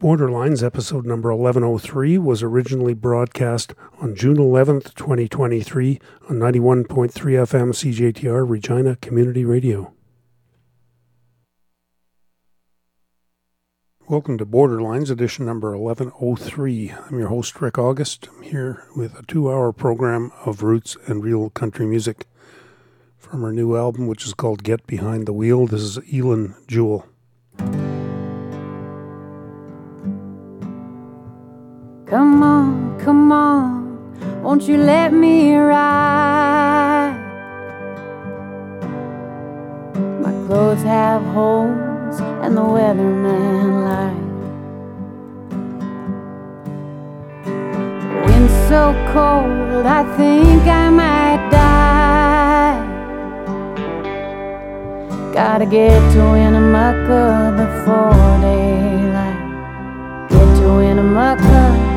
Borderlines, episode number 1103, was originally broadcast on June 11th, 2023, on 91.3 FM CJTR Regina Community Radio. Welcome to Borderlines, edition number 1103. I'm your host, Rick August. I'm here with a two hour program of roots and real country music from her new album, which is called Get Behind the Wheel. This is Eilen Jewell. Come on, come on, won't you let me ride? My clothes have holes and the weatherman lied. Wind's so cold, I think I might die. Gotta get to Winnemucca before daylight. Get to Winnemucca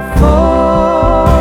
before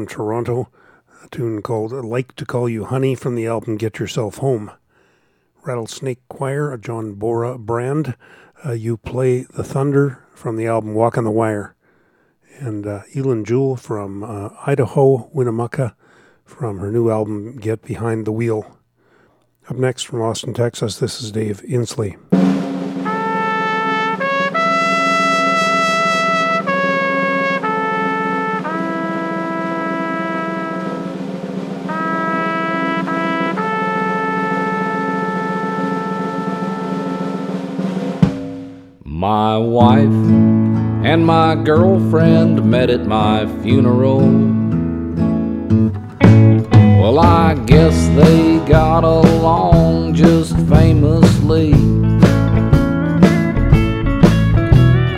from Toronto, a tune called Like to Call You Honey from the album Get Yourself Home. Rattlesnake Choir, a John Bora brand. Uh, you Play the Thunder from the album Walk on the Wire. And uh, Eilen Jewell from uh, Idaho, Winnemucca, from her new album Get Behind the Wheel. Up next from Austin, Texas, this is Dave Insley. My wife and my girlfriend met at my funeral. Well, I guess they got along just famously.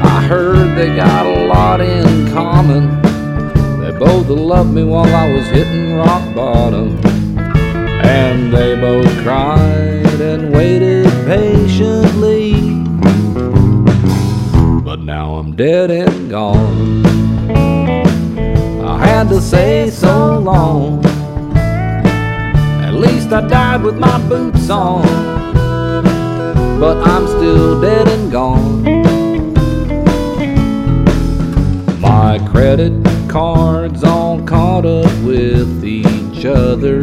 I heard they got a lot in common. They both loved me while I was hitting rock bottom. And they both cried and waited patiently. Now I'm dead and gone. I had to say so long. At least I died with my boots on. But I'm still dead and gone. My credit cards all caught up with each other.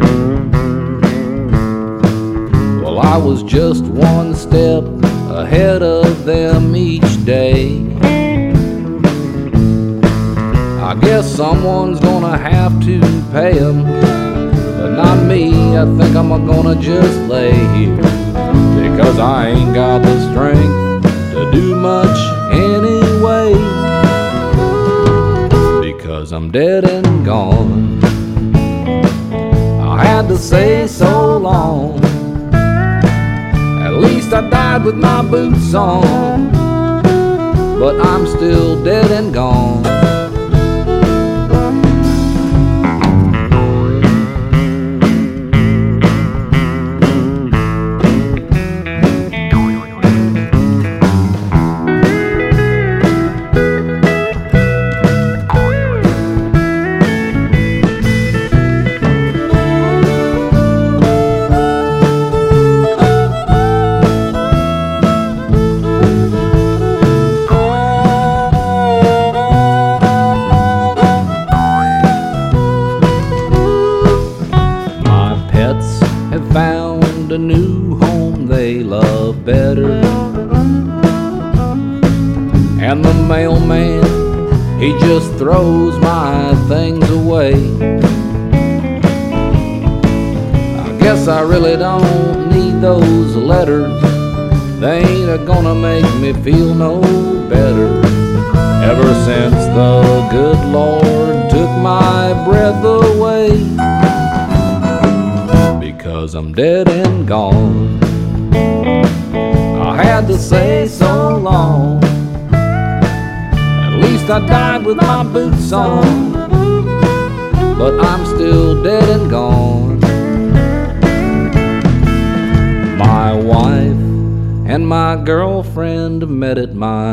Well, I was just one step ahead of them each day. I guess someone's gonna have to pay them, but not me. I think I'm gonna just lay here because I ain't got the strength to do much anyway. Because I'm dead and gone. I had to say so long. At least I died with my boots on. But I'm still dead and gone. On, but I'm still dead and gone. My wife and my girlfriend met at my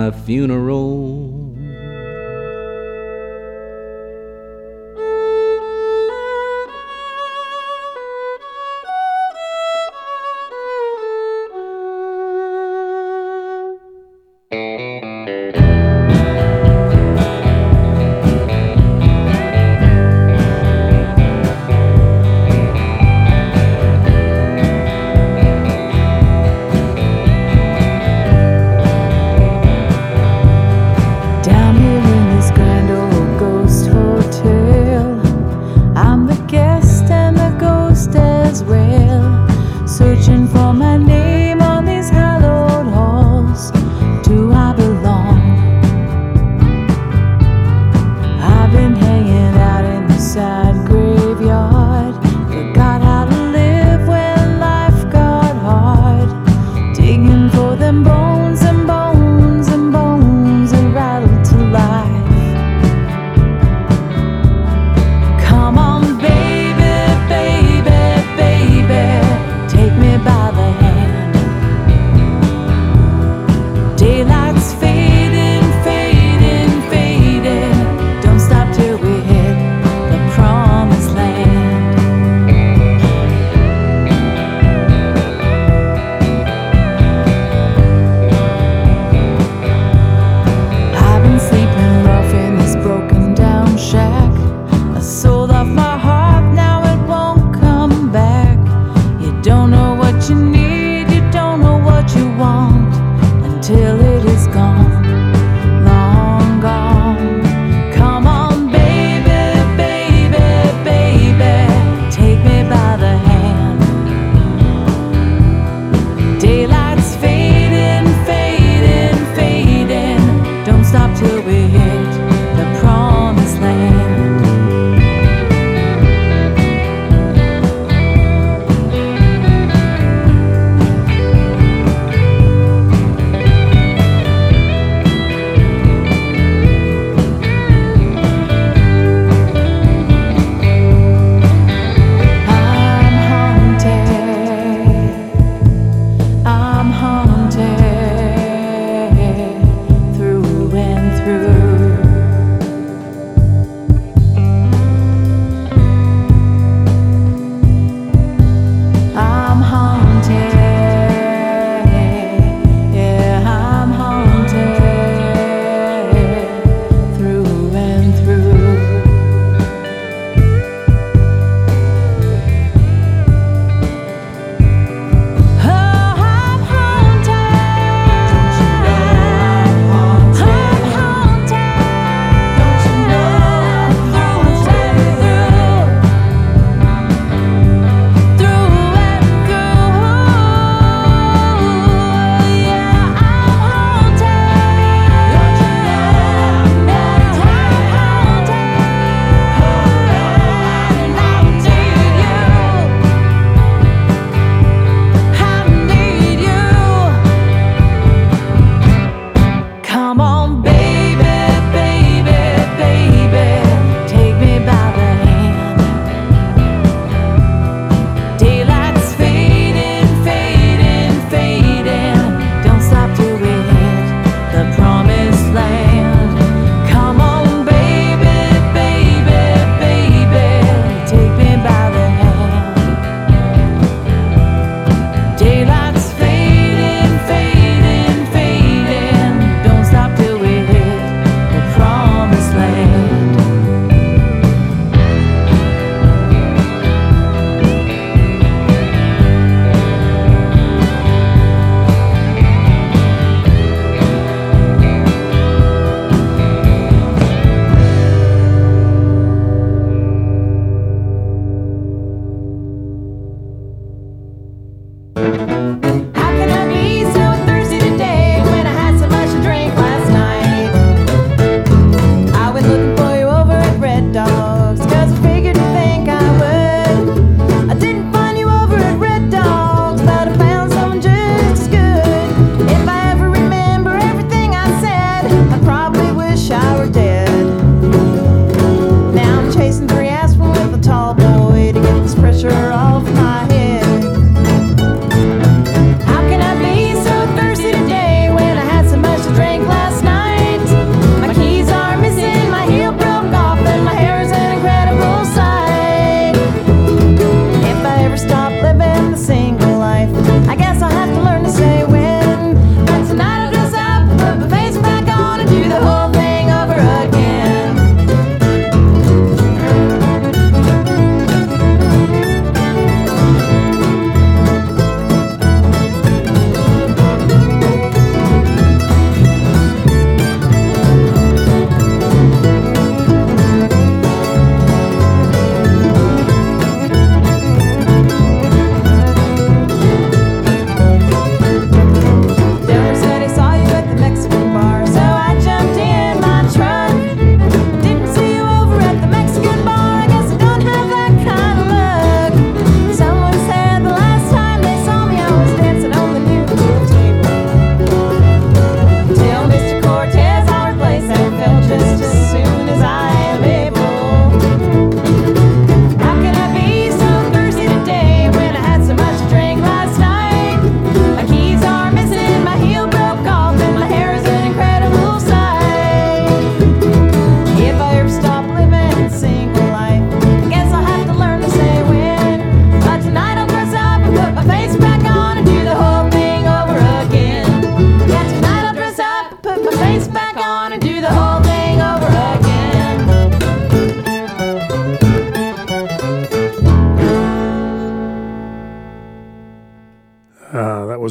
We hit.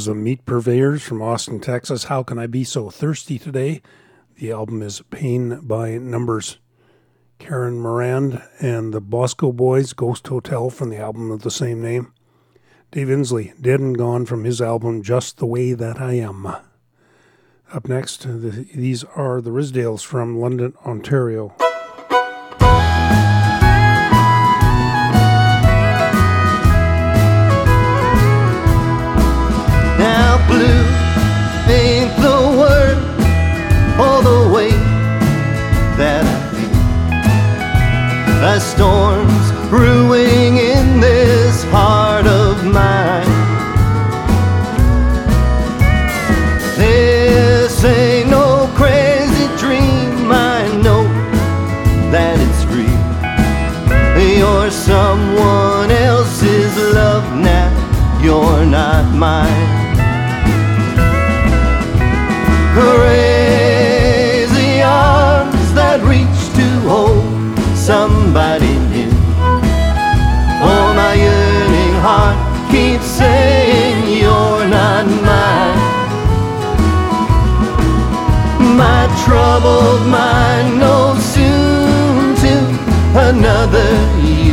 Of Meat Purveyors from Austin, Texas. How Can I Be So Thirsty Today? The album is Pain by Numbers. Karen Morand and the Bosco Boys Ghost Hotel from the album of the same name. Dave Insley, Dead and Gone from his album Just the Way That I Am. Up next, the, these are the Rizdales from London, Ontario. The storms brew. troubled mind No, soon to another year.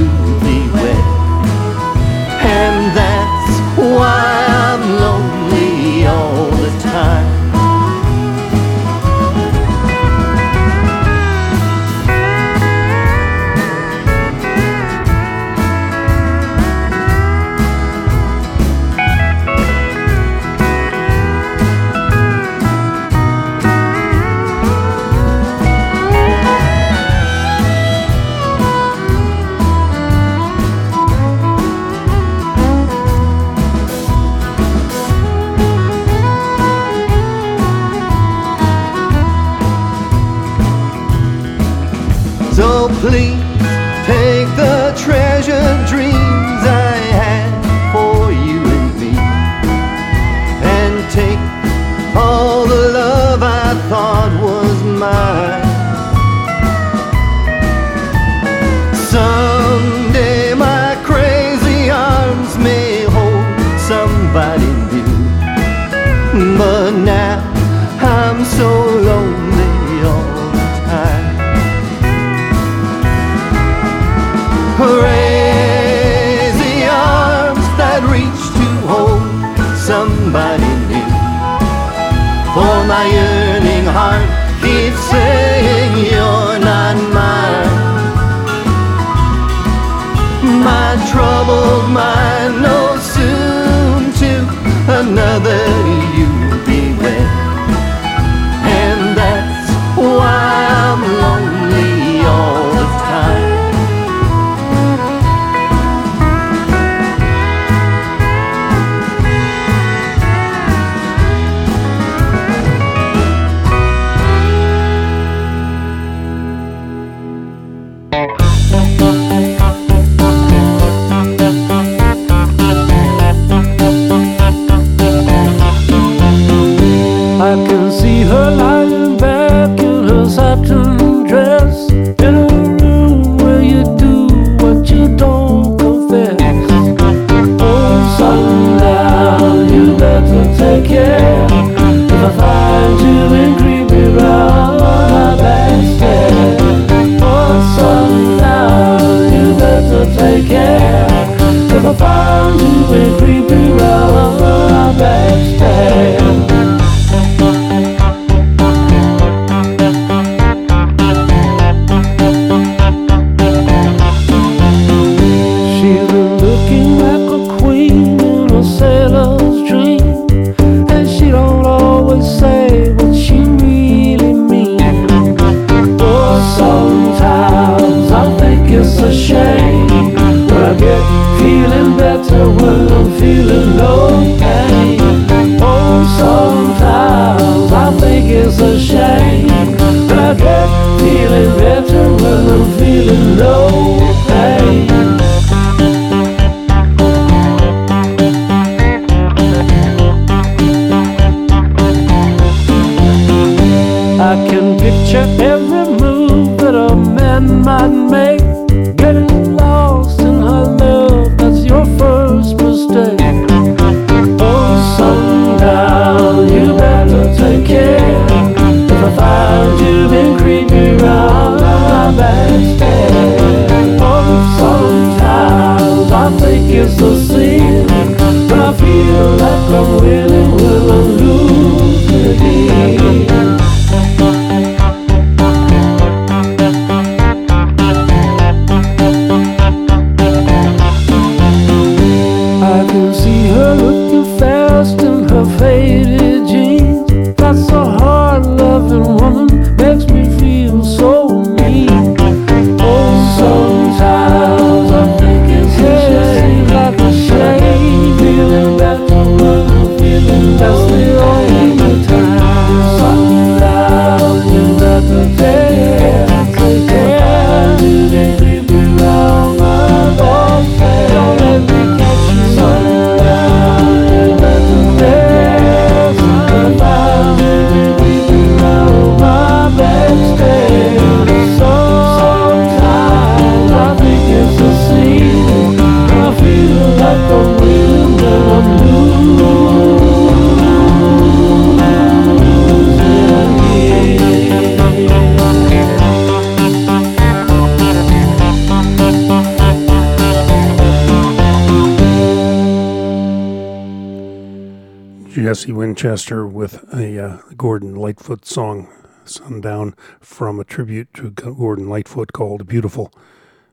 Jesse Winchester with a uh, Gordon Lightfoot song, Sundown, from a tribute to Gordon Lightfoot called Beautiful.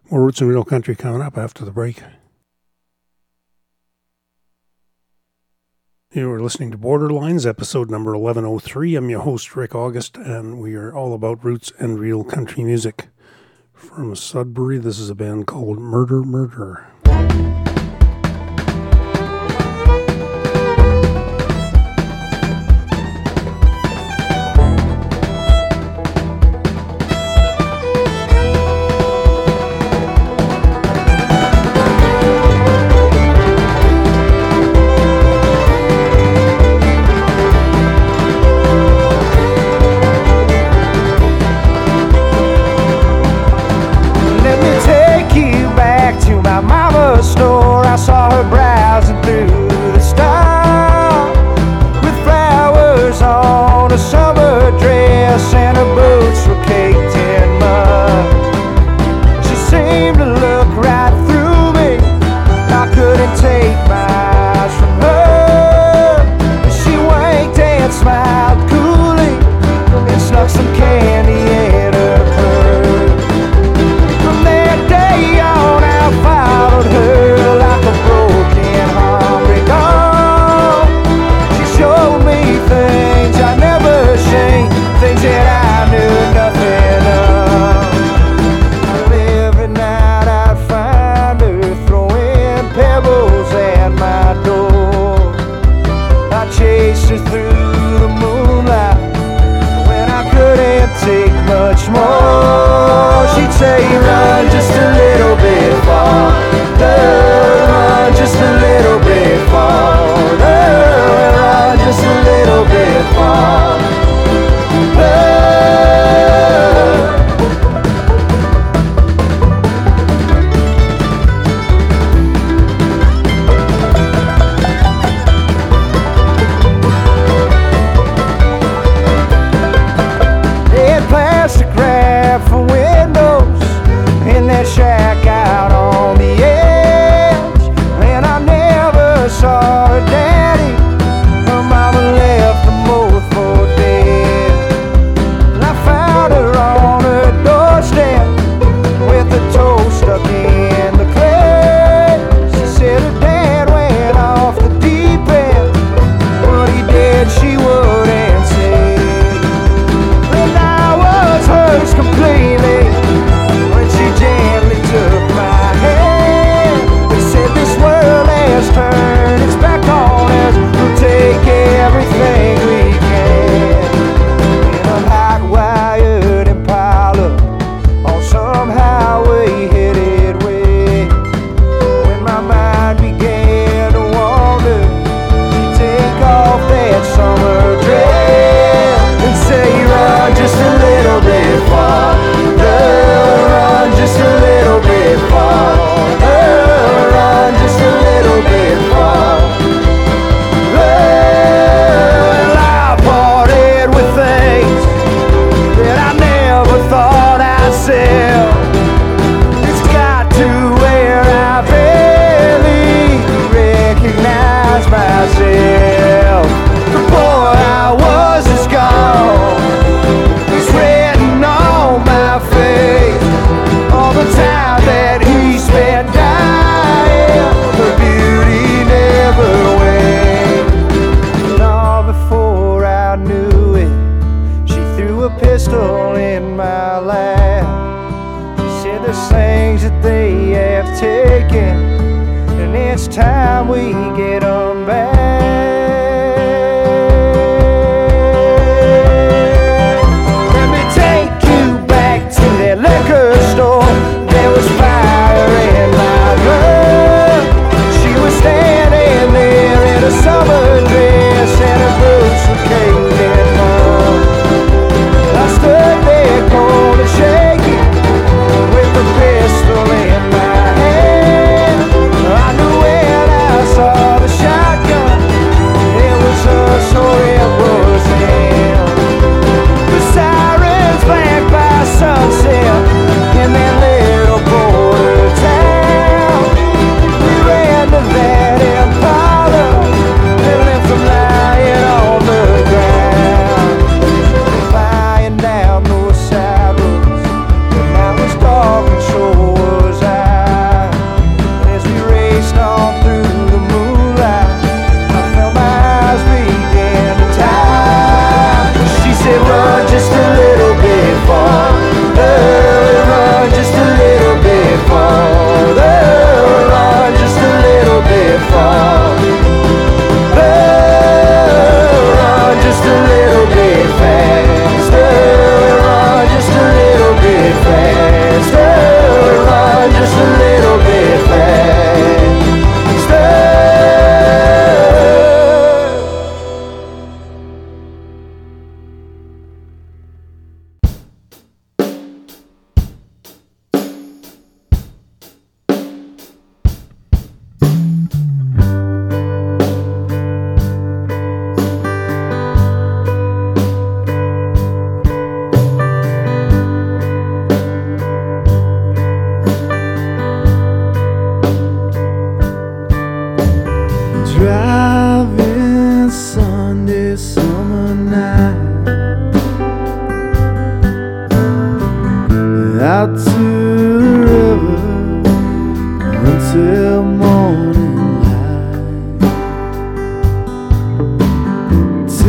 More Roots and Real Country coming up after the break. You are listening to Borderlines, episode number 1103. I'm your host, Rick August, and we are all about roots and real country music. From Sudbury, this is a band called Murder Murder.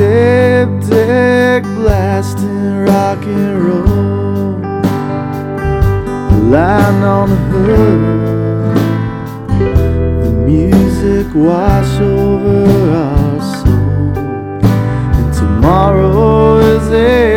diptych blasting rock and roll, lying on the hood. The music wash over our soul, and tomorrow is it.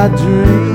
I dream.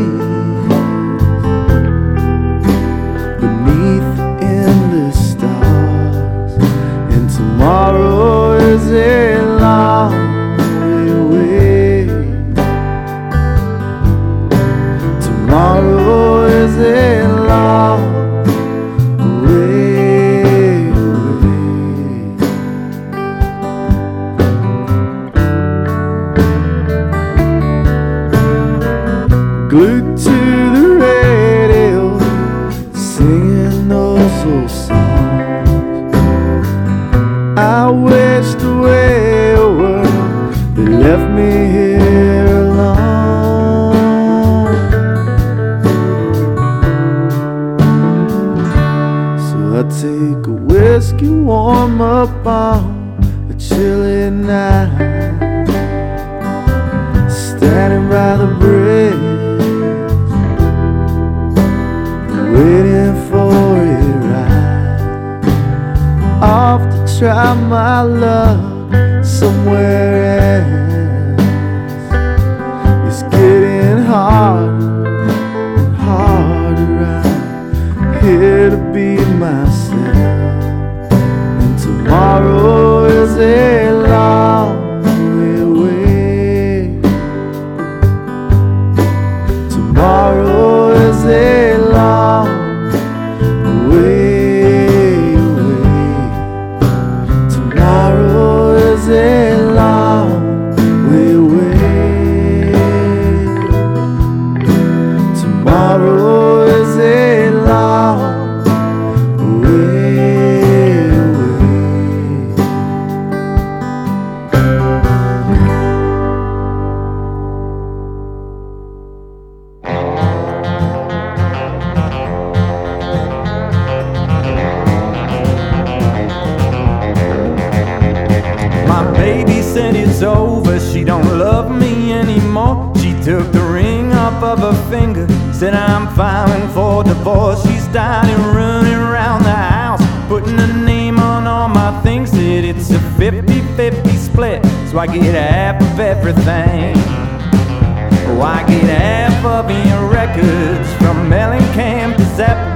I get half of your records from Mellencamp to Zeppelin.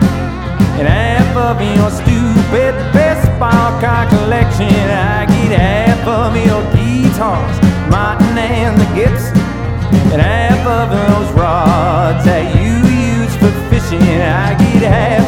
And half of your stupid baseball card collection. I get half of your guitars, Martin and the Gibson. And half of those rods that you use for fishing. I get half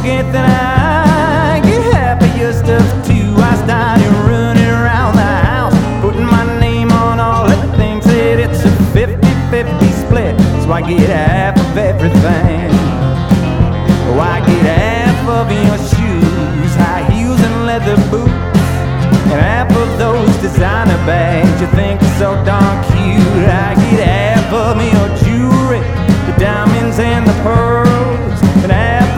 forget that I get your stuff too. I started running around the house, putting my name on all the things. Said it's a 50 50 split, so I get half of everything. Oh, I get half of your shoes, high heels and leather boots. And half of those designer bags you think are so darn cute. I get half of your jewelry, the diamonds and the pearls.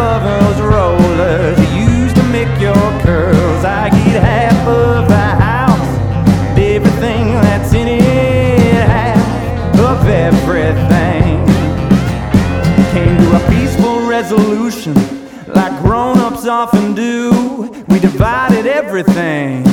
Those rollers you use to make your curls. I half of the house, everything that's in it, half of everything. Came to a peaceful resolution like grown-ups often do. We divided everything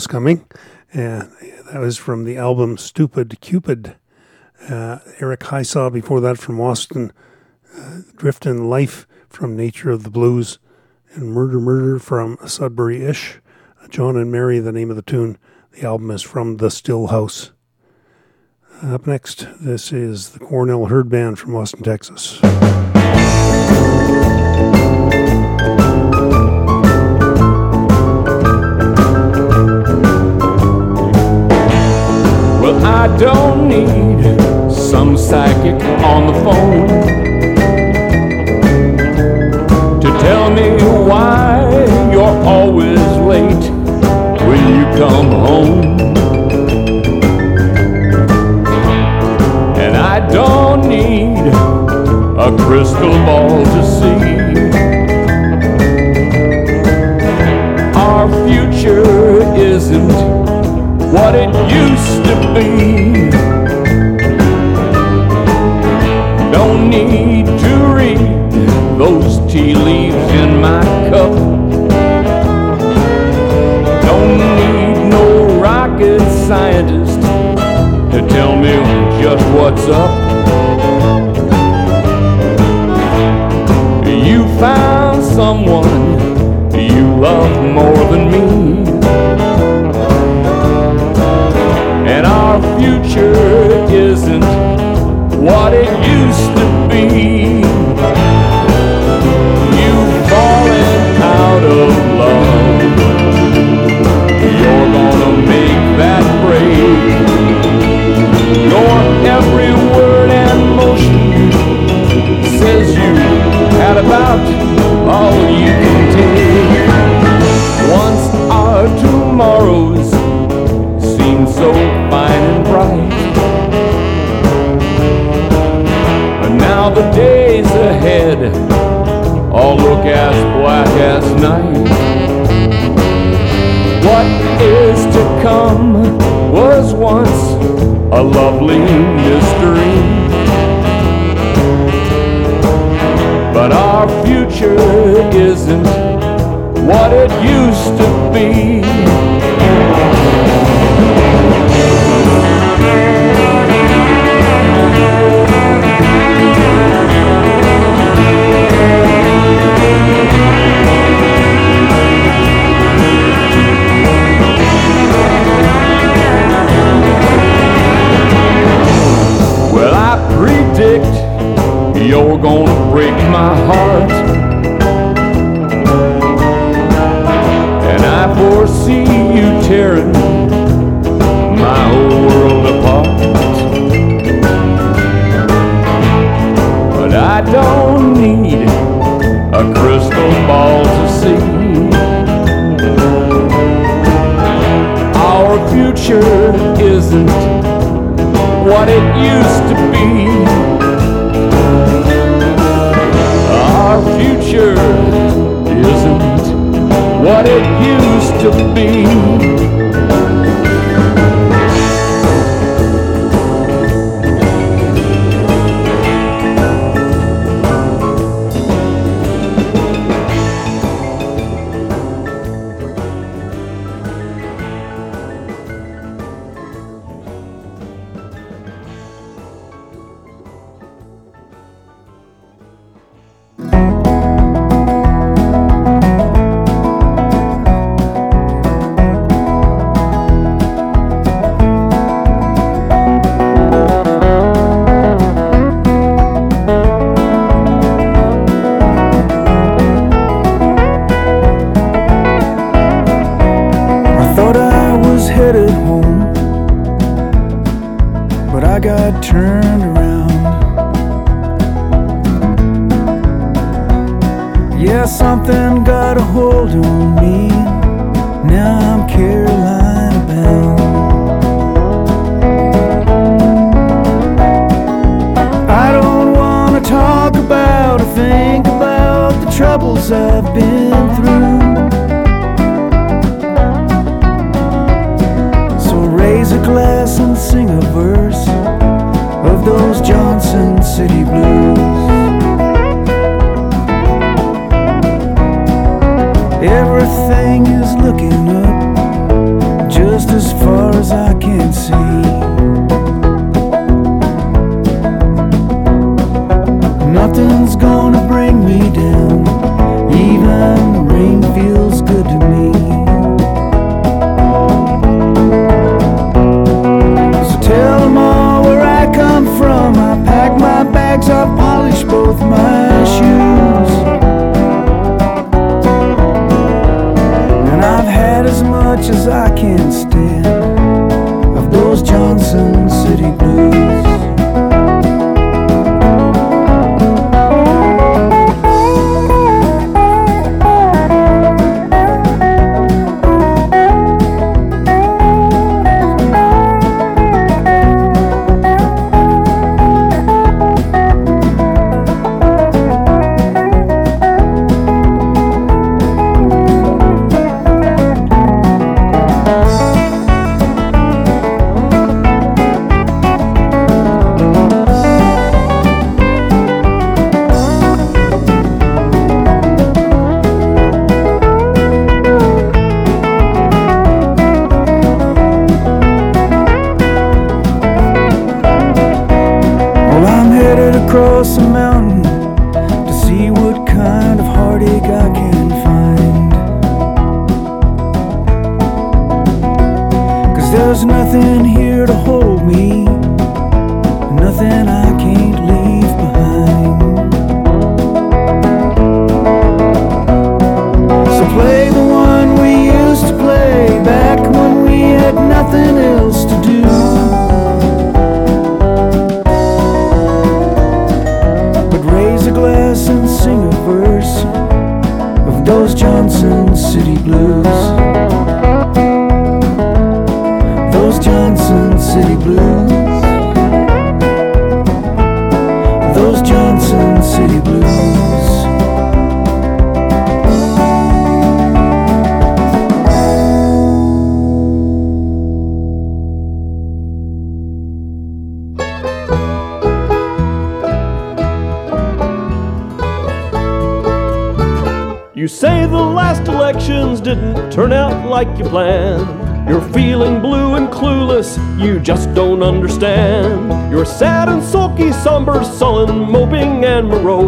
was coming. And that was from the album Stupid Cupid. Uh, Eric Hisaw before that from Austin uh, Driftin' Life from Nature of the Blues, and Murder Murder from Sudbury Ish. Uh, Jon and Mary, the name of the tune. The album is from The Stillhouse. Uh, up next, this is the Cornell Hurd Band from Austin, Texas. I don't need some psychic on the phone to tell me why you're always late when you come home. And I don't need a crystal ball to see our future isn't what it used to be. Don't need to read those tea leaves in my cup. Don't need no rocket scientist to tell me just what's up. You found someone you love more than me. Our future isn't what it used to be. You've fallen out of love. You're gonna make that break. Your every word and motion says you had about all you can take. Once our tomorrows seem so as black as night. What is to come was once a lovely mystery. But our future isn't what it used to be. You're gonna break my heart. And I foresee you tearing my whole world apart. But I don't need a crystal ball to see. Our future isn't what it used to be. Our future isn't what it used to be. I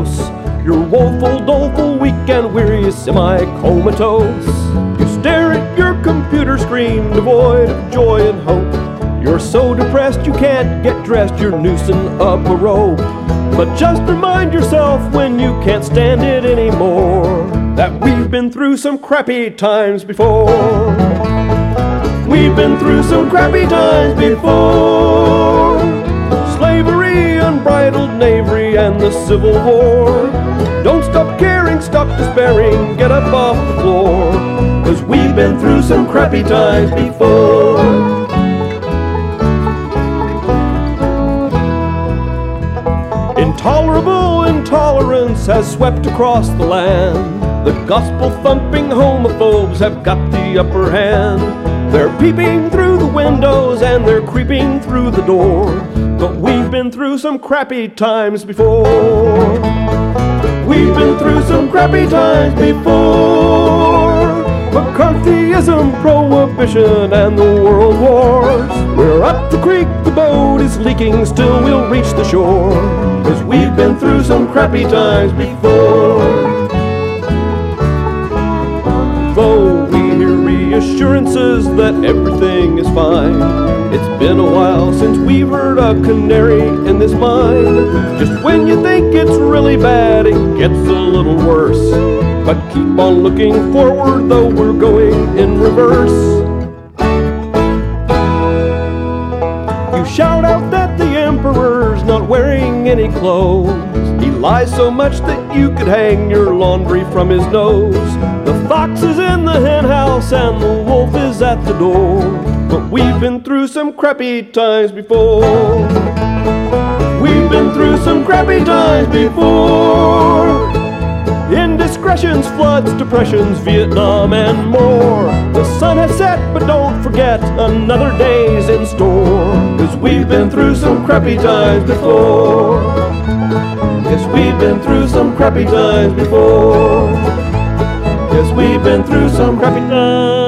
and morose. You're woeful, doleful, weak and weary, semi comatose. You stare at your computer screen, devoid of joy and hope. You're so depressed you can't get dressed, you're noosing up a rope. But just remind yourself when you can't stand it anymore that we've been through some crappy times before. We've been through some crappy times before. Unbridled knavery, and the Civil War. Don't stop caring, stop despairing, get up off the floor. Cause we've been through some crappy times before. Intolerable intolerance has swept across the land. The gospel thumping homophobes have got the upper hand. They're peeping through the windows and they're creeping through the door. But we've been through some crappy times before. We've been through some crappy times before. McCarthyism, prohibition, and the world wars. We're up the creek, the boat is leaking, still we'll reach the shore. Cause we've been through some crappy times before. Though we hear reassurances that everything is fine, it's been a while since we've heard a canary in this mine. Just when you think it's really bad, it gets a little worse. But keep on looking forward, though we're going in reverse. You shout out that the emperor's not wearing any clothes. He lies so much that you could hang your laundry from his nose. The fox is in the henhouse and the wolf is at the door. But we've been through some crappy times before. We've been through some crappy times before. Indiscretions, floods, depressions, Vietnam, and more. The sun has set, but don't forget, another day's in store. Cause we've been through some crappy times before. Yes, we've been through some crappy times before. Yes, we've been through some crappy times.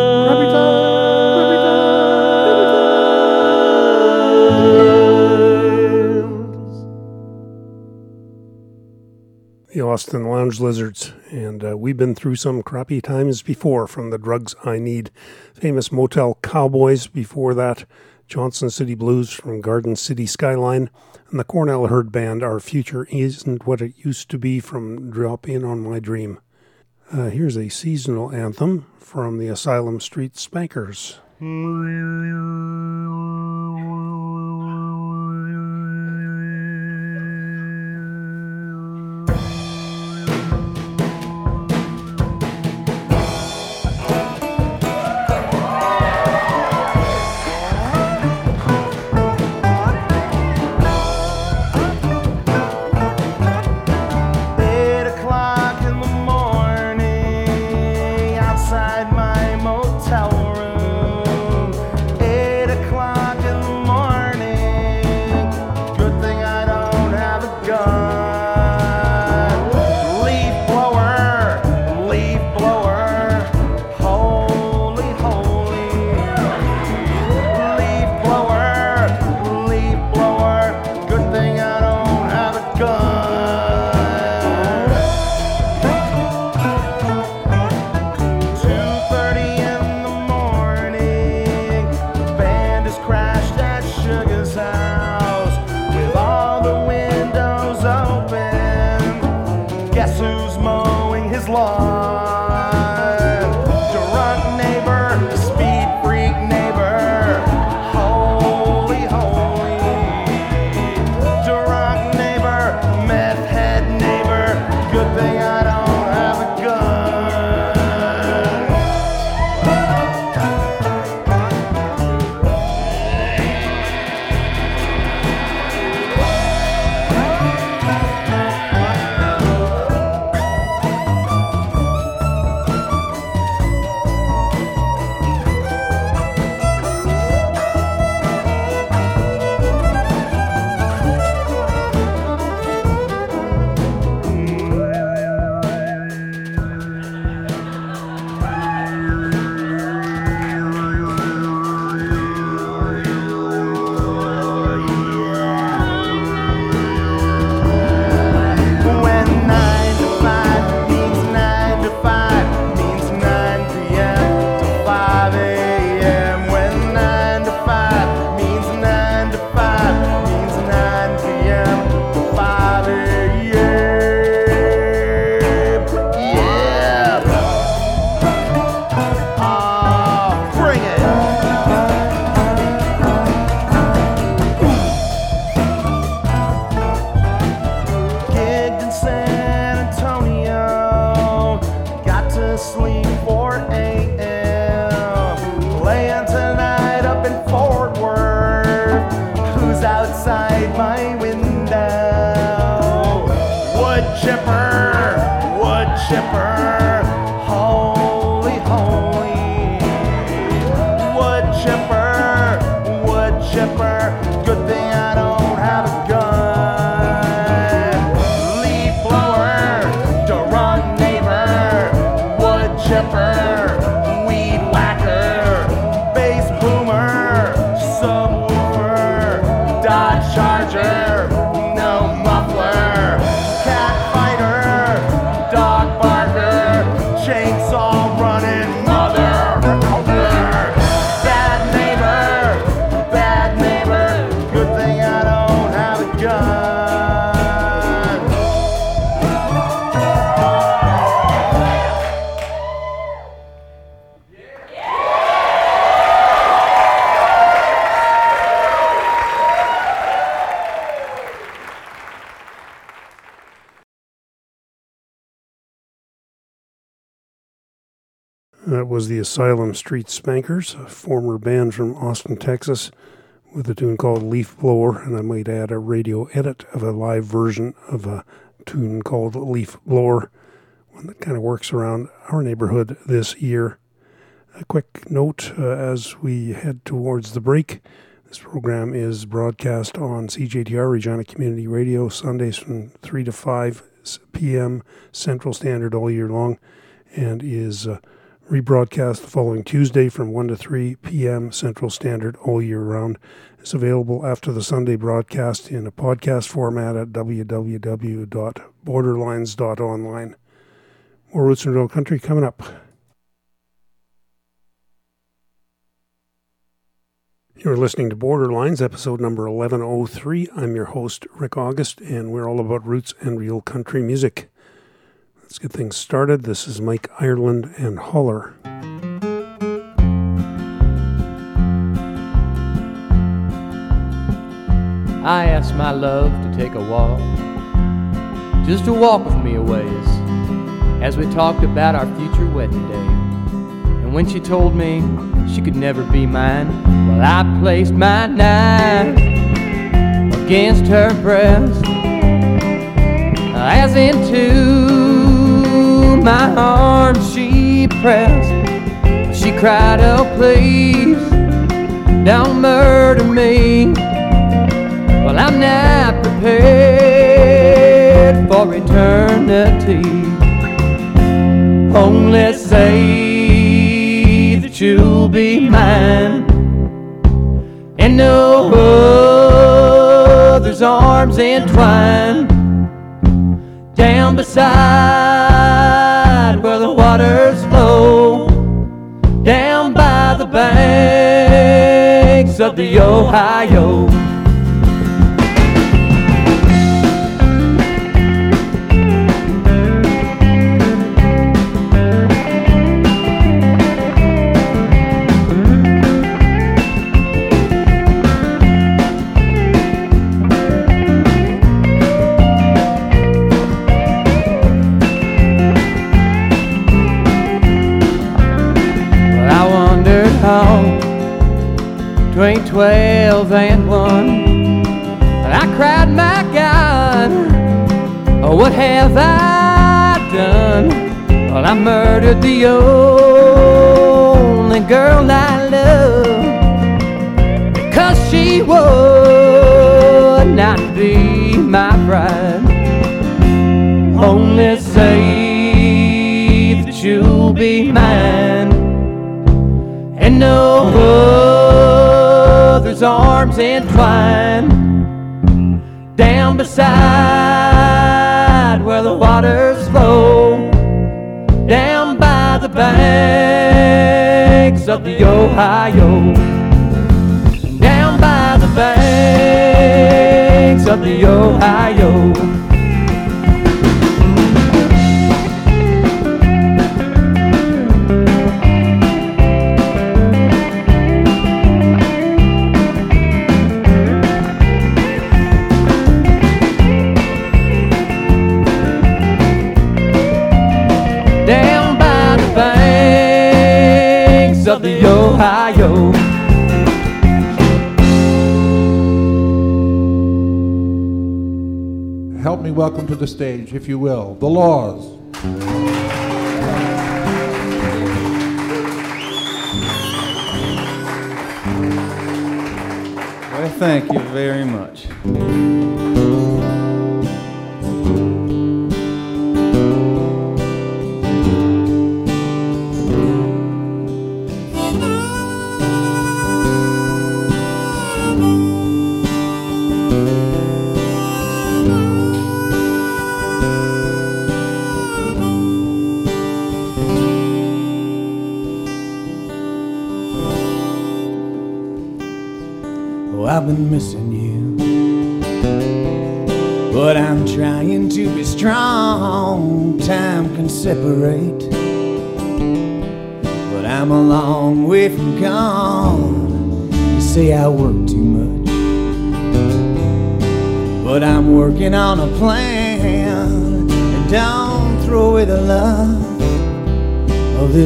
Times. Austin Lounge Lizards, and uh, we've been through some crappy times before from the Drugs I Need. Famous Motel Cowboys before that, Johnson City Blues from Garden City Skyline, and the Cornell Hurd Band, Our Future Isn't What It Used to Be from Drop In on My Dream. Uh, here's a seasonal anthem from the Asylum Street Spankers. Asylum Street Spankers, a former band from Austin, Texas, with a tune called Leaf Blower, and I might add a radio edit of a live version of a tune called Leaf Blower, one that kind of works around our neighborhood this year. A quick note uh, as we head towards the break. This program is broadcast on CJTR Regina Community Radio Sundays from 3 to 5 p.m. Central Standard all year long and is uh, rebroadcast the following Tuesday from 1 to 3 p.m. Central Standard all year round. It's available after the Sunday broadcast in a podcast format at www.borderlines.online. More Roots and Real Country coming up. You're listening to Borderlines, episode number 1103. I'm your host, Rick August, and we're all about roots and real country music. Let's get things started. This is Mike Ireland and Holler. I asked my love to take a walk, just to walk with me a ways, as we talked about our future wedding day. And when she told me she could never be mine, well, I placed my knife against her breast, as into my arms she pressed. She cried, Oh, please, don't murder me. Well, I'm not prepared for eternity. Only say that you'll be mine, and no other's arms entwined down beside of the Ohio. Between twelve and one, and I cried, my God, oh, what have I done? Well, I murdered the only girl I love because she would not be my bride. Only say that you'll be mine and no other's arms entwined down beside where the waters flow down by the banks of the Ohio down by the banks of the Ohio me welcome to the stage, if you will, the laws. Well, thank you very much.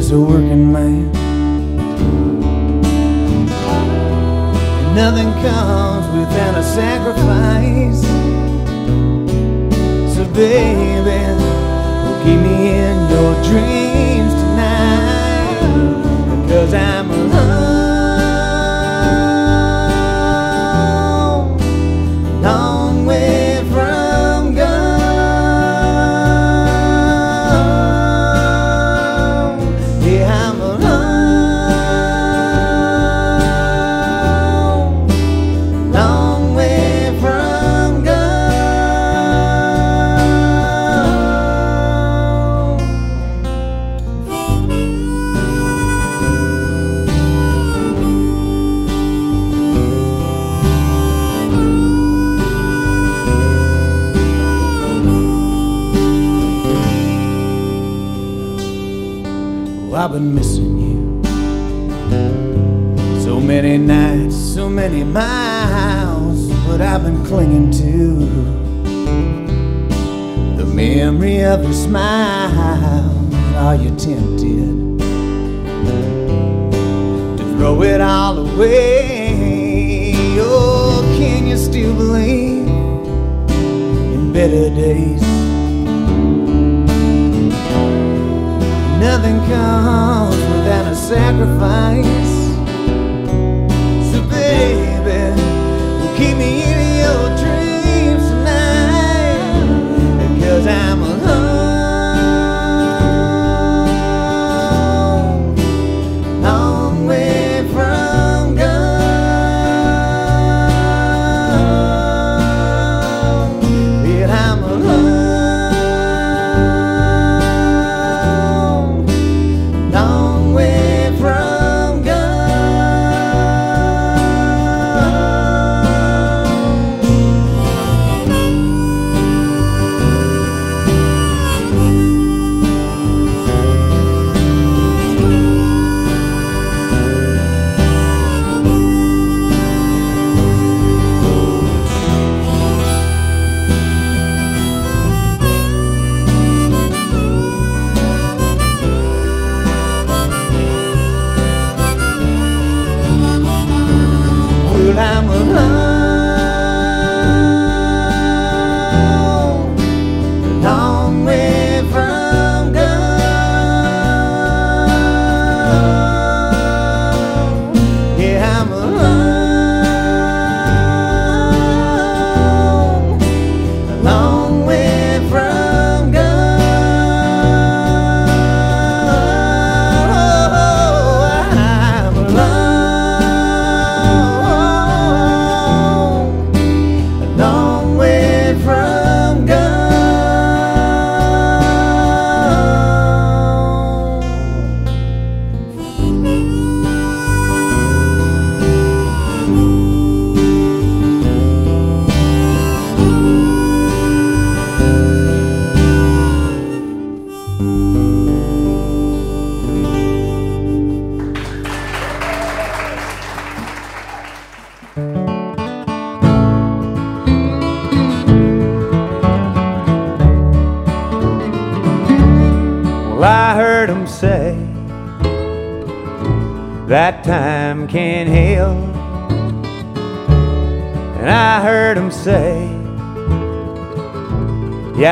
This working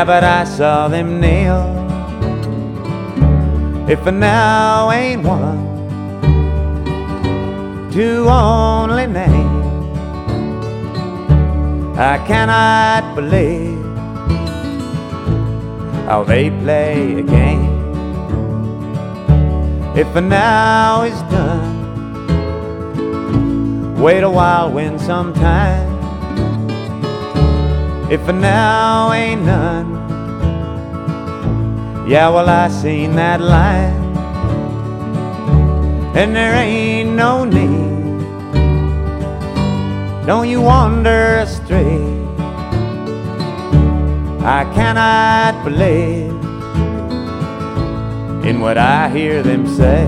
but I saw them kneel. If a now ain't one to only name, I cannot believe how they play a game. If a now is done, wait a while, win some time. If a now ain't none, yeah, well, I seen that light, and there ain't no need. Don't you wander astray. I cannot believe in what I hear them say.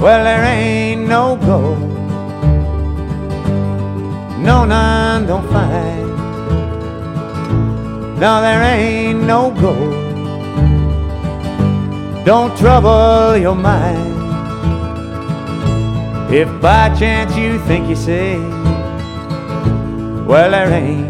Well, there ain't no gold, no, none don't find. No, there ain't no gold. Don't trouble your mind. If by chance you think you see, well, there ain't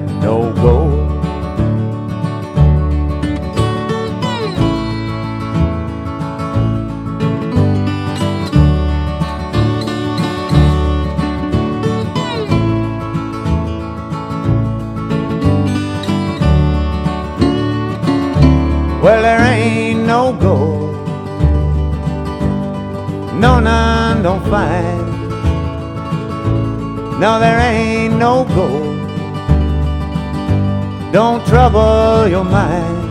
blow your mind.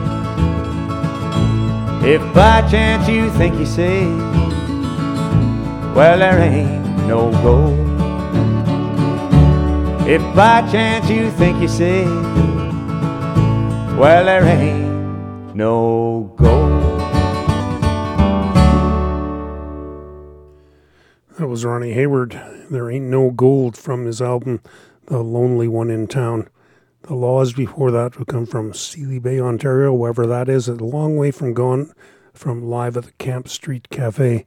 If by chance you think you see, well, there ain't no gold. If by chance you think you see, well, there ain't no gold. That was Ronnie Hayward. There ain't no gold from his album, The Lonely One in Town. The laws before that would come from Sealy Bay, Ontario, wherever that is, a long way from gone from live at the Camp Street Cafe.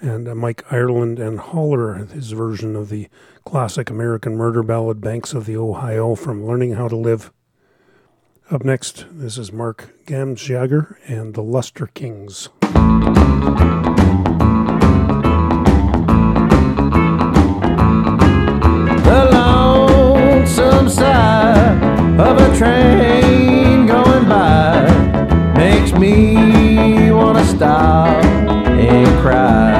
And uh, Mike Ireland and Holler, his version of the classic American murder ballad Banks of the Ohio from Learning How to Live. Up next, this is Mark Gamsjager and the Lustre Kings. The lonesome side of a train going by makes me want to stop and cry.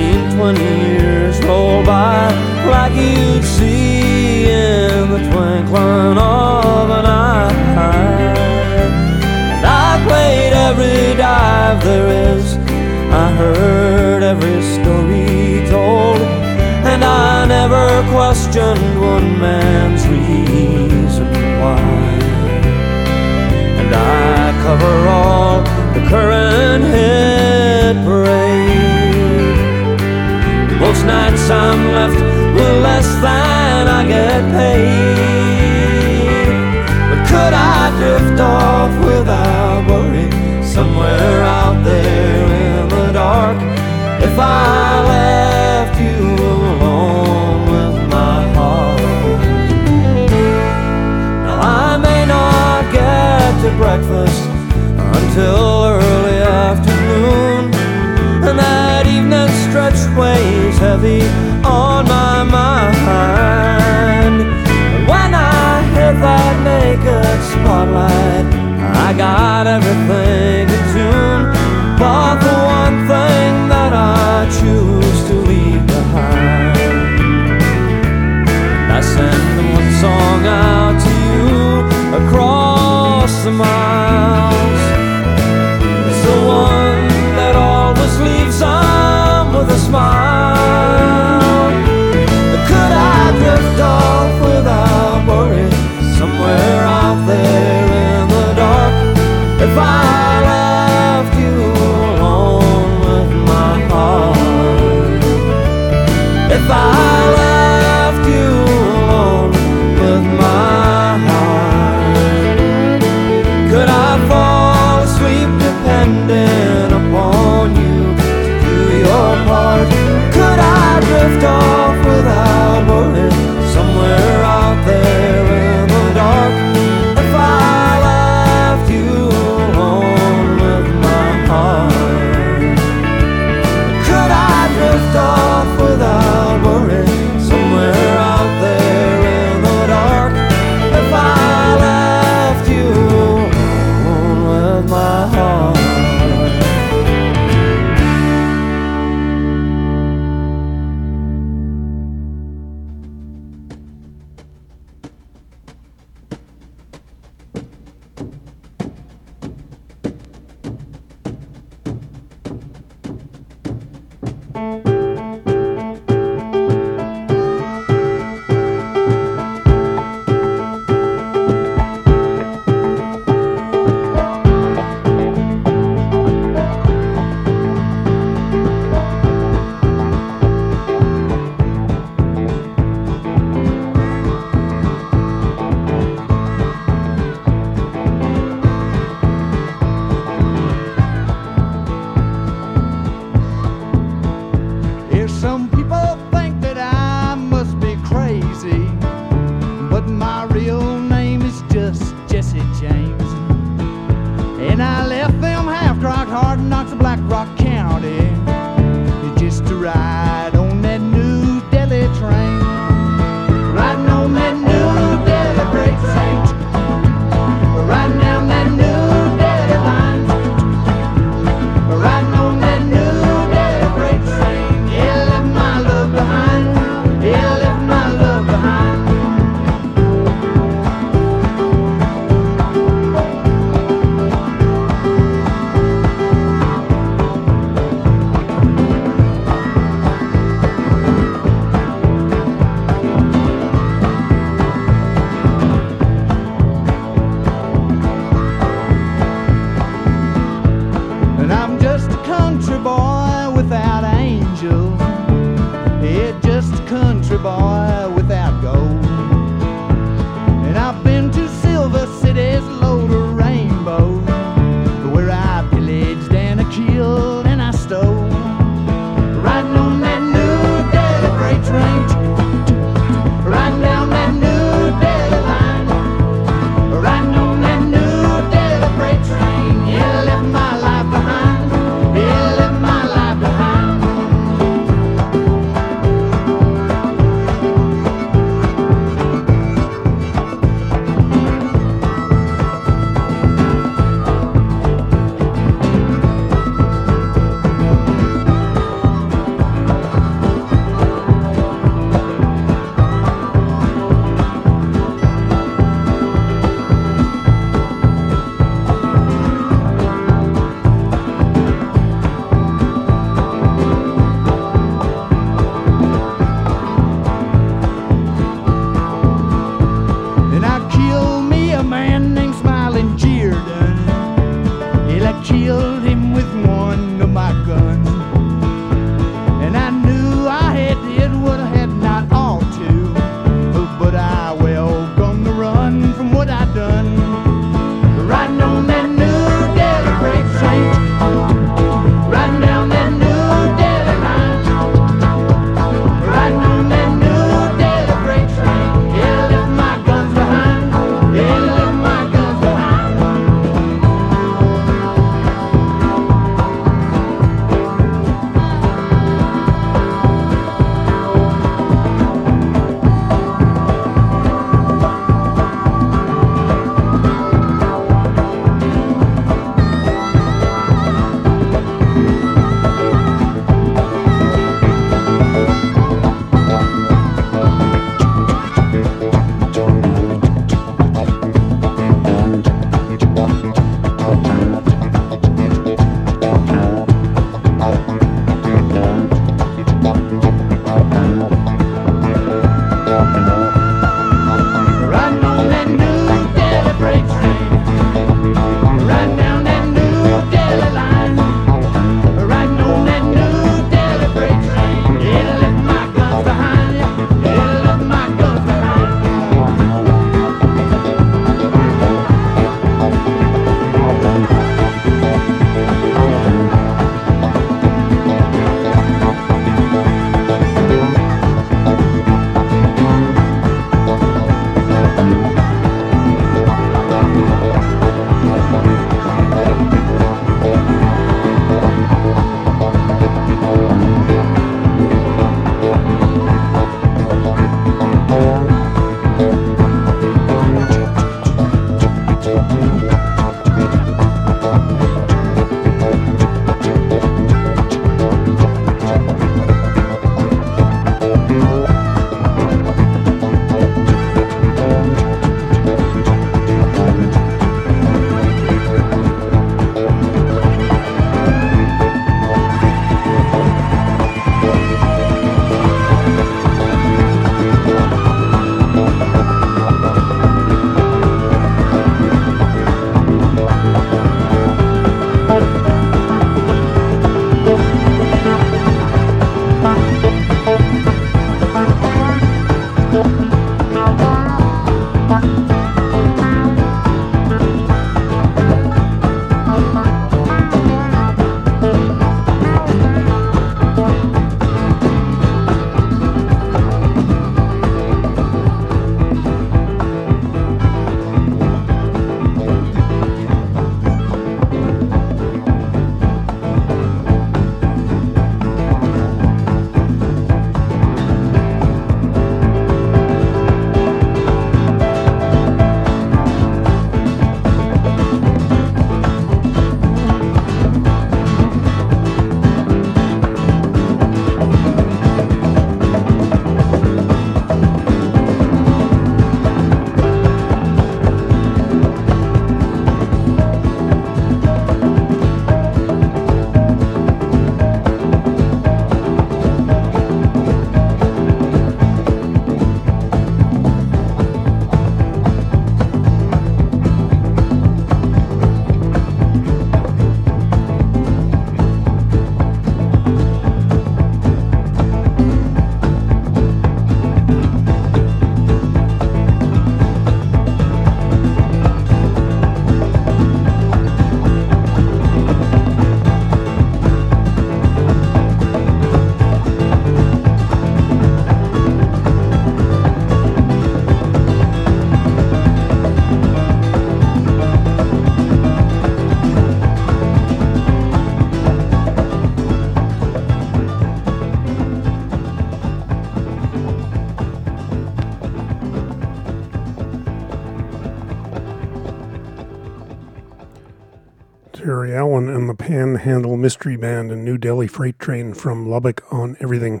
Panhandle Mystery Band and New Delhi Freight Train from Lubbock on everything.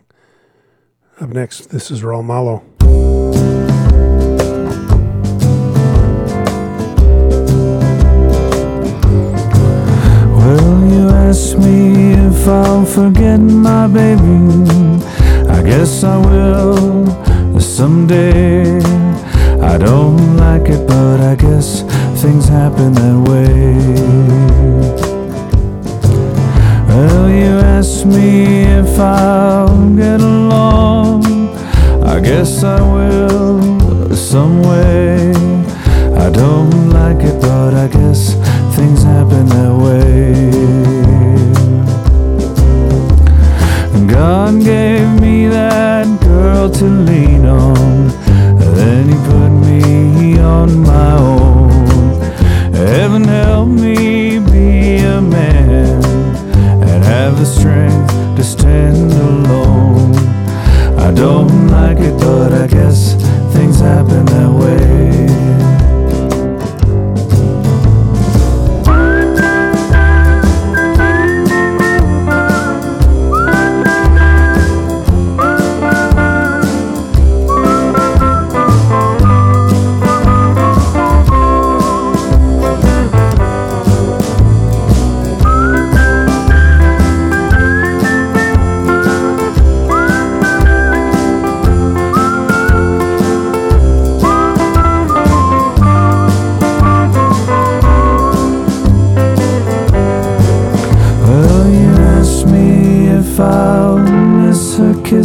Up next, this is Raul Malo. Well, you ask me if I'll forget my baby. I guess I will someday. I don't like it, but I guess things happen that way. Well, you ask me if I'll get along. I guess I will some way. I don't like it, but I guess things happen that way. God gave me that girl to lean on, then He put me on my own. Heaven help me the strength to stand alone. I don't like it, but I guess things happen that way.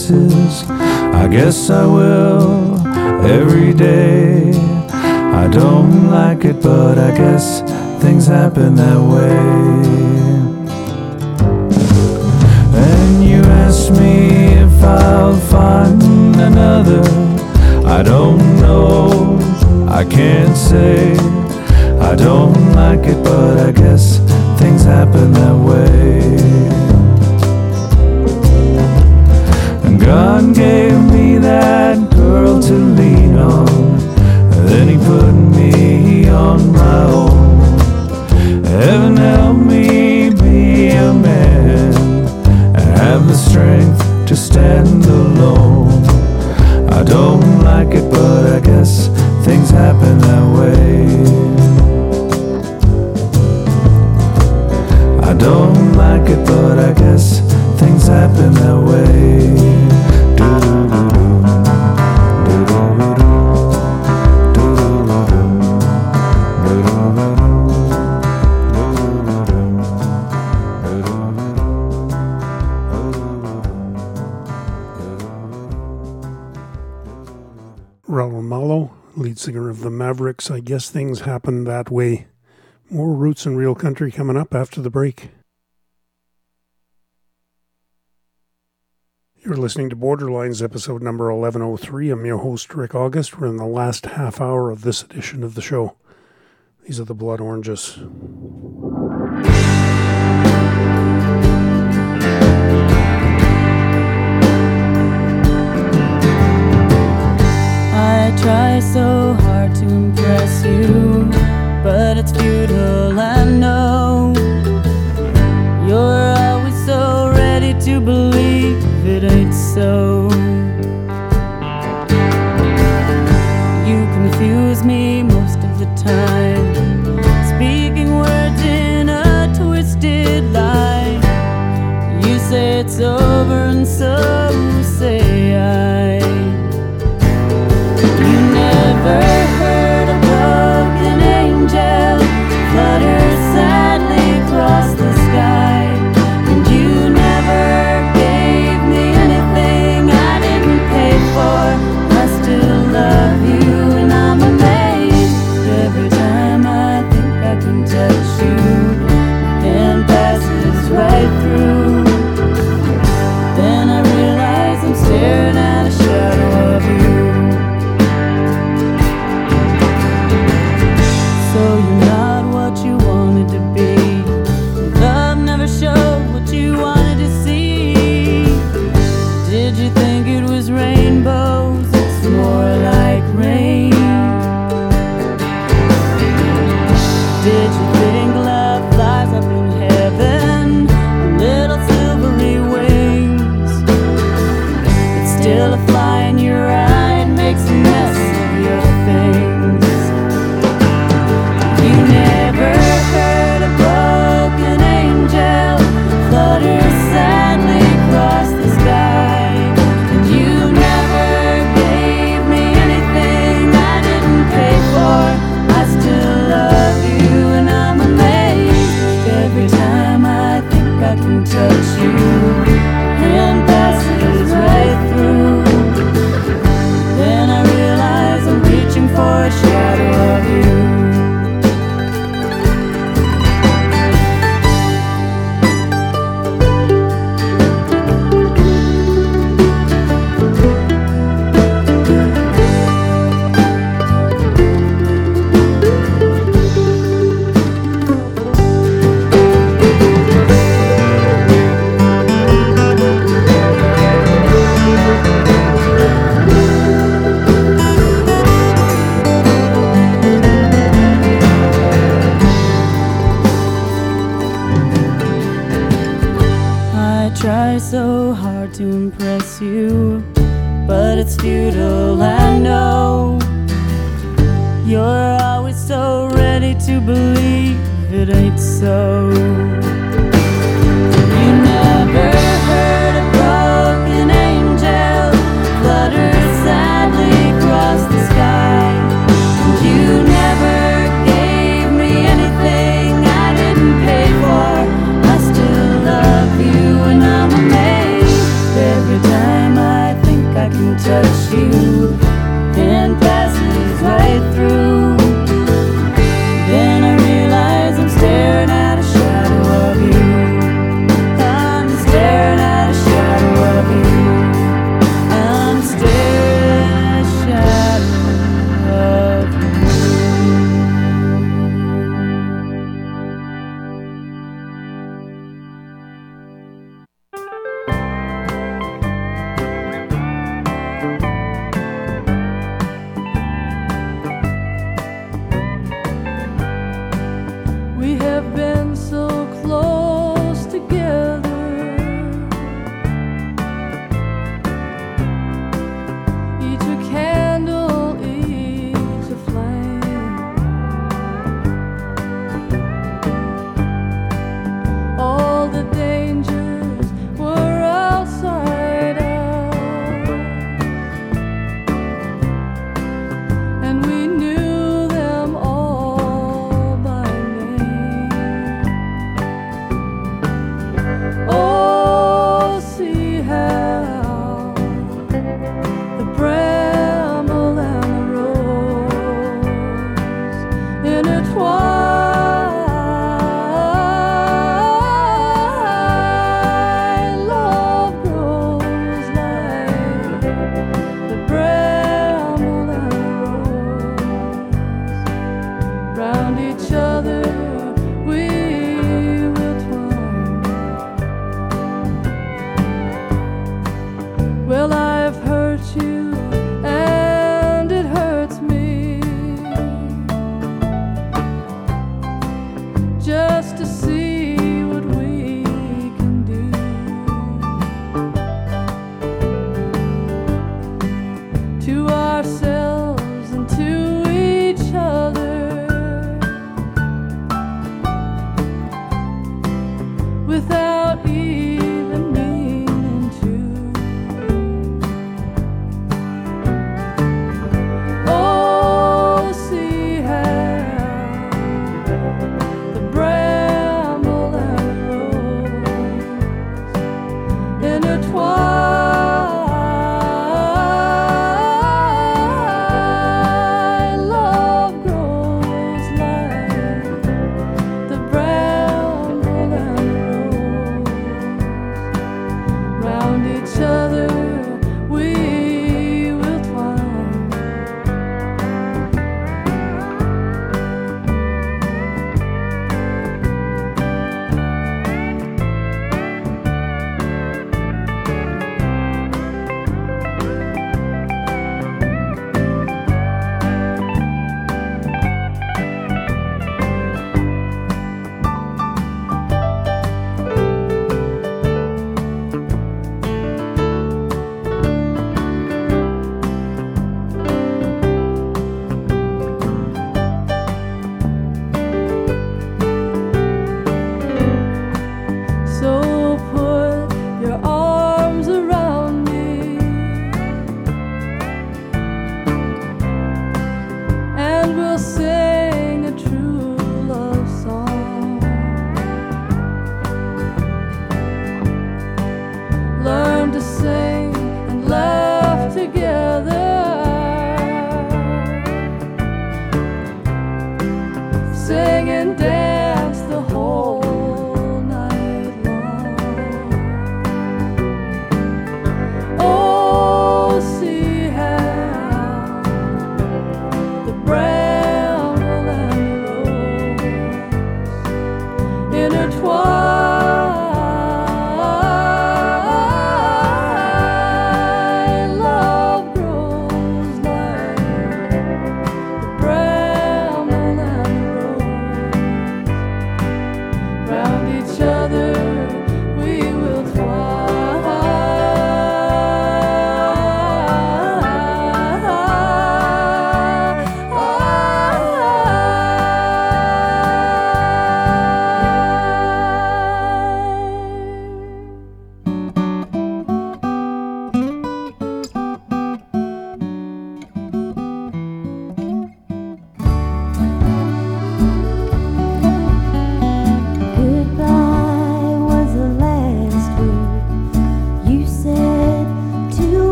Kisses. I guess I will every day. I don't like it, but I guess things happen that way. And you ask me if I'll find another. I don't know, I can't say. I don't like it, but I guess things happen that way. God gave me that girl to lean on, then He put me on my own. Heaven help me be a man and have the strength to stand alone. I don't like it, but I guess things happen that way. I don't like it, but I guess things happen that way. Raul Malo, lead singer of the Mavericks. I guess things happen that way. More roots and real country coming up after the break. You're listening to Borderlines, episode number 1103. I'm your host, Rick August. We're in the last half hour of this edition of the show. These are the Blood Oranges. I try so hard to impress you, but it's futile, I know. You're always so ready to believe it ain't so. You confuse me most of the time, speaking words in a twisted lie. You say it's over, and so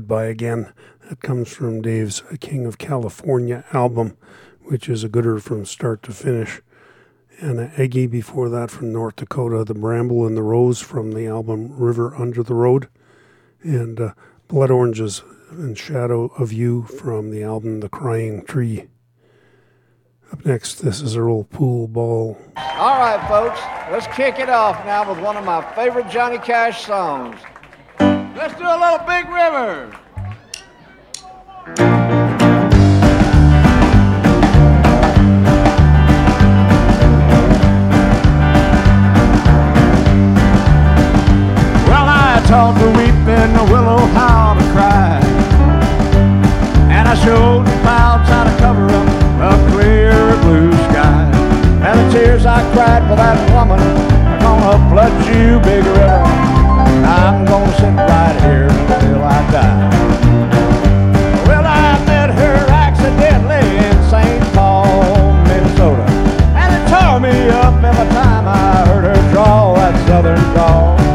Goodbye Again. That comes from Dave's King of California album, which is a gooder from start to finish. Ana Egge before that from North Dakota, The Bramble and the Rose from the album River Under the Road, and uh, Blood Oranges and Shadow of You from the album The Crying Tree. Up next, this is Earl Poole Ball. All right, folks, let's kick it off now with one of my favorite Johnny Cash songs. Let's do a little Big River. Well, I taught the weeping willow how to cry. And I showed the clouds how to cover up a clear blue sky. And the tears I cried for that woman are gonna flood you, big river. I'm gonna sit right here until I die. Well, I met her accidentally in St. Paul, Minnesota. And it tore me up every time I heard her draw that southern drawl.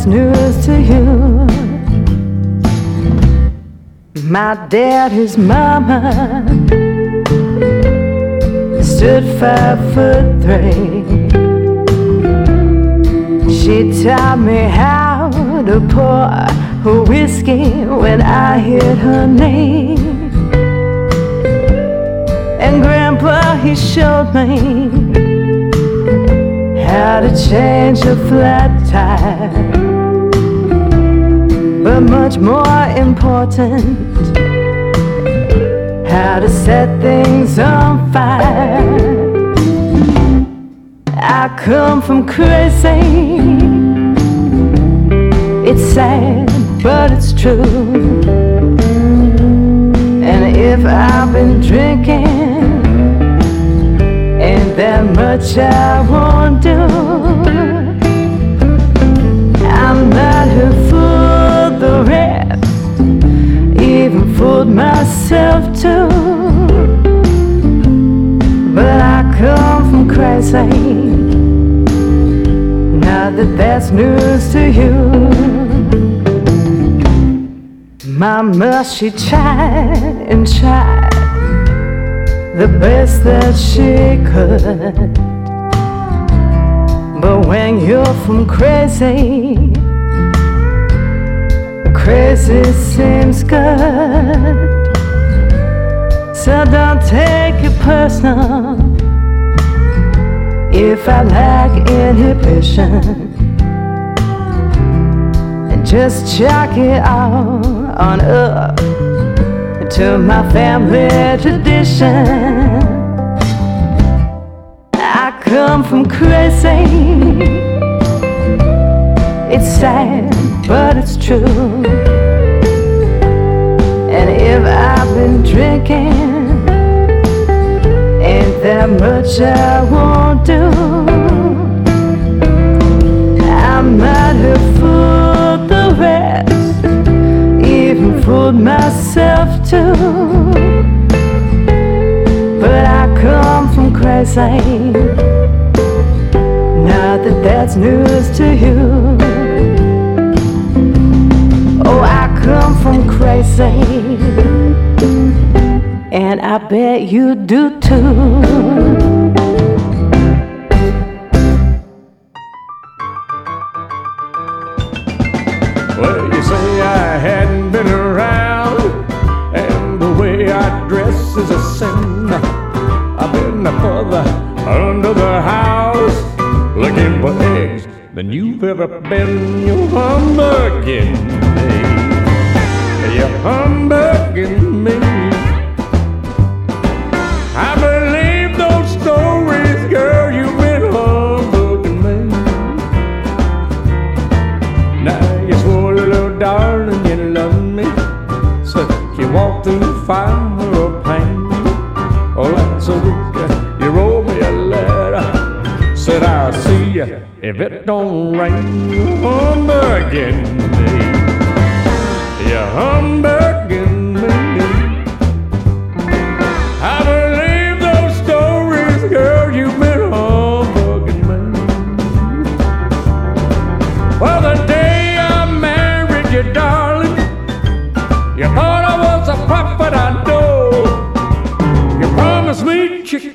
That's news to you. My daddy's mama stood five foot three. She taught me how to pour her whiskey when I heard her name. And Grandpa, he showed me how to change a flat tire. But much more important, how to set things on fire. I come from crazy. It's sad, but it's true. And if I've been drinking, ain't that much I won't do. I might have myself too. But I come from crazy. Now that that's news to you. Mama, she tried and tried the best that she could. But when you're from crazy, crazy seems good. So don't take it personal if I lack inhibition. And just chalk it all on up to my family tradition. I come from crazy. It's sad, but it's true. If I've been drinking, ain't that much I won't do. I might have fooled the rest, even fooled myself too. But I come from crazy. Now that that's news to you. Oh, I come from crazy. And I bet you do too. Well, you say I hadn't been around, and the way I dress is a sin. I've been further under the house, looking for eggs than you've ever been. You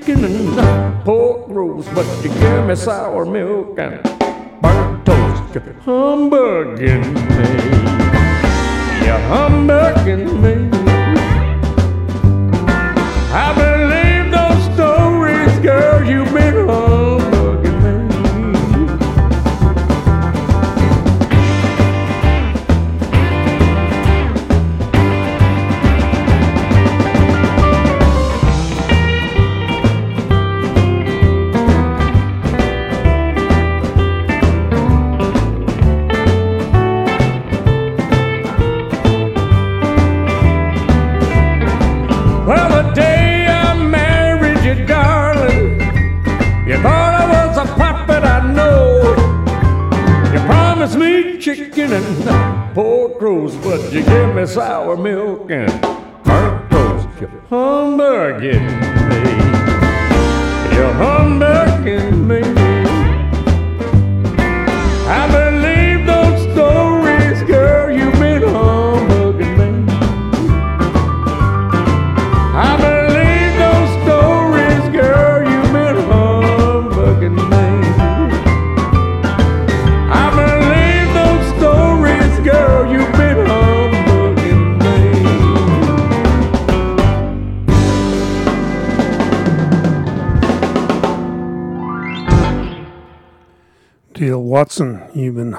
chicken and pork roast, but you give me sour milk and burnt toast. You're humbugging me. You're humbugging me. I believe those stories, girl. You've been sour milk and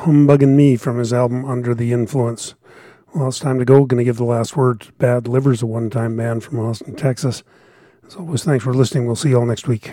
humbugging me from his album Under the Influence. Well, it's time to go. Going to give the last word to Bad Livers, a one time band from Austin, Texas. As always, thanks for listening. We'll see you all next week.